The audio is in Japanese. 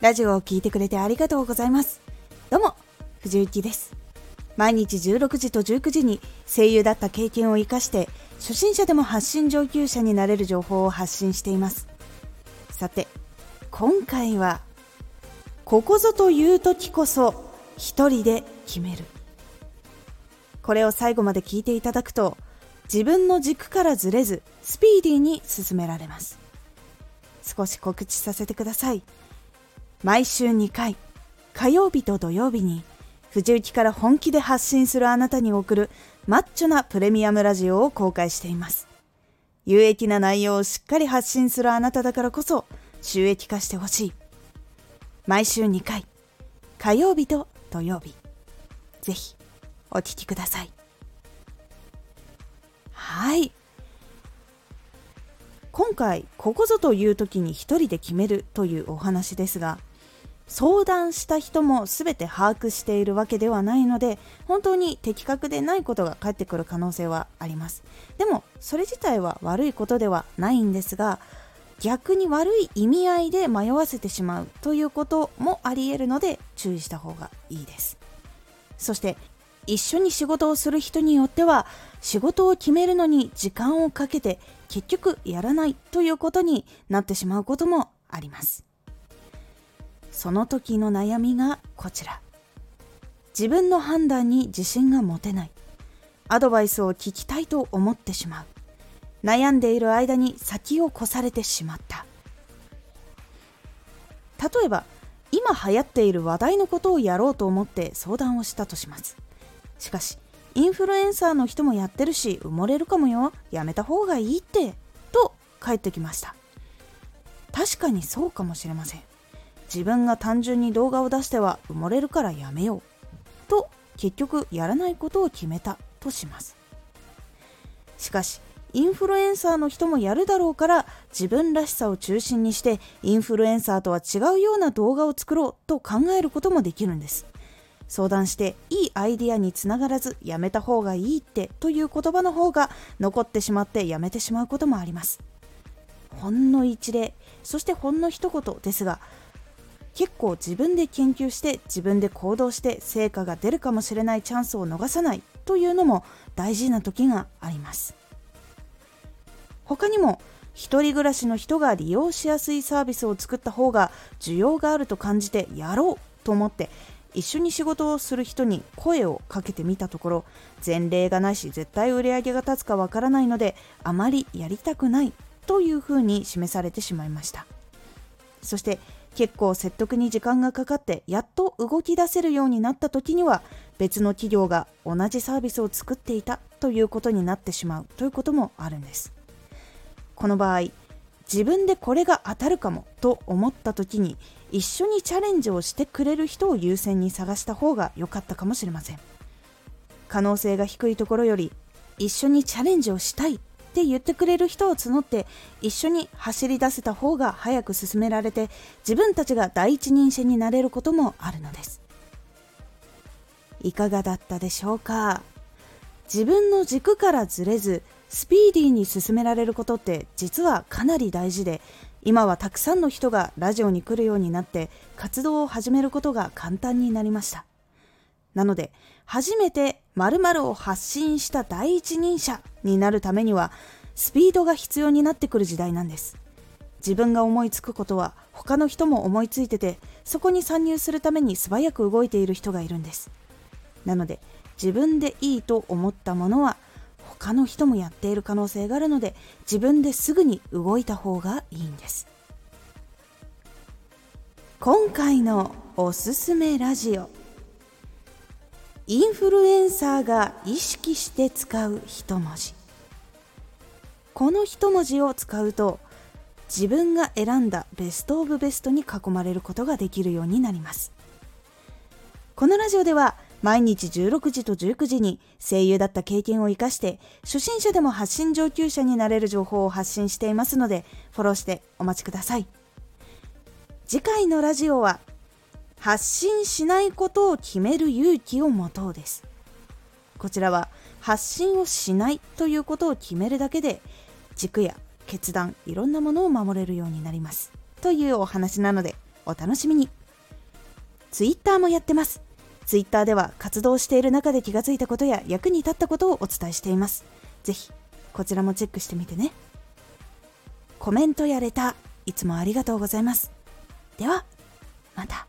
ラジオを聴いてくれてありがとうございます。どうも、藤幸です。毎日16時と19時に声優だった経験を活かして初心者でも発信上級者になれる情報を発信しています。さて、今回はここぞという時こそ一人で決める。これを最後まで聞いていただくと自分の軸からずれずスピーディーに進められます。少し告知させてください。毎週2回、火曜日と土曜日に、藤雪から本気で発信するあなたに送るマッチョなプレミアムラジオを公開しています。有益な内容をしっかり発信するあなただからこそ収益化してほしい。毎週2回、火曜日と土曜日。ぜひ、お聴きください。はい。今回、ここぞという時に一人で決めるというお話ですが、相談した人も全て把握しているわけではないので本当に的確でないことが返ってくる可能性はあります。でもそれ自体は悪いことではないんですが逆に悪い意味合いで迷わせてしまうということもありえるので注意した方がいいです。そして一緒に仕事をする人によっては仕事を決めるのに時間をかけて結局やらないということになってしまうこともあります。その時の悩みがこちら。自分の判断に自信が持てない。アドバイスを聞きたいと思ってしまう。悩んでいる間に先を越されてしまった。例えば今流行っている話題のことをやろうと思って相談をしたとします。しかしインフルエンサーの人もやってるし埋もれるかもよ。やめた方がいいって。と返ってきました。確かにそうかもしれません。自分が単純に動画を出しては埋もれるからやめよう。と結局やらないことを決めた。とします。しかしインフルエンサーの人もやるだろうから自分らしさを中心にしてインフルエンサーとは違うような動画を作ろう。と考えることもできるんです。相談していいアイディアにつながらずやめた方がいいってという言葉の方が残ってしまってやめてしまうこともあります。ほんの一例。そしてほんの一言ですが結構自分で研究して自分で行動して成果が出るかもしれないチャンスを逃さないというのも大事な時があります。他にも一人暮らしの人が利用しやすいサービスを作った方が需要があると感じてやろうと思って一緒に仕事をする人に声をかけてみたところ前例がないし絶対売り上げが立つかわからないのであまりやりたくないというふうに示されてしまいました。そして結構説得に時間がかかってやっと動き出せるようになった時には別の企業が同じサービスを作っていたということになってしまうということもあるんです。この場合自分でこれが当たるかもと思った時に一緒にチャレンジをしてくれる人を優先に探した方が良かったかもしれません。可能性が低いところより一緒にチャレンジをしたいって言ってくれる人を募って一緒に走り出せた方が早く進められて自分たちが第一人者になれることもあるのです。いかがだったでしょうか？自分の軸からずれずスピーディーに進められることって実はかなり大事で今はたくさんの人がラジオに来るようになって活動を始めることが簡単になりました。なので初めて〇〇を発信した第一人者になるためにはスピードが必要になってくる時代なんです。自分が思いつくことは他の人も思いついててそこに参入するために素早く動いている人がいるんです。なので自分でいいと思ったものは他の人もやっている可能性があるので自分ですぐに動いた方がいいんです。今回のおすすめラジオ。インフルエンサーが意識して使う一文字。この一文字を使うと自分が選んだベストオブベストに囲まれることができるようになります。このラジオでは毎日16時と19時に声優だった経験を生かして初心者でも発信上級者になれる情報を発信していますのでフォローしてお待ちください。次回のラジオは発信しないことを決める勇気を持とうです。こちらは発信をしないということを決めるだけで軸や決断いろんなものを守れるようになります。というお話なのでお楽しみに。Twitter もやってます。Twitter では活動している中で気がついたことや役に立ったことをお伝えしています。ぜひこちらもチェックしてみてね。コメントやレターいつもありがとうございます。ではまた。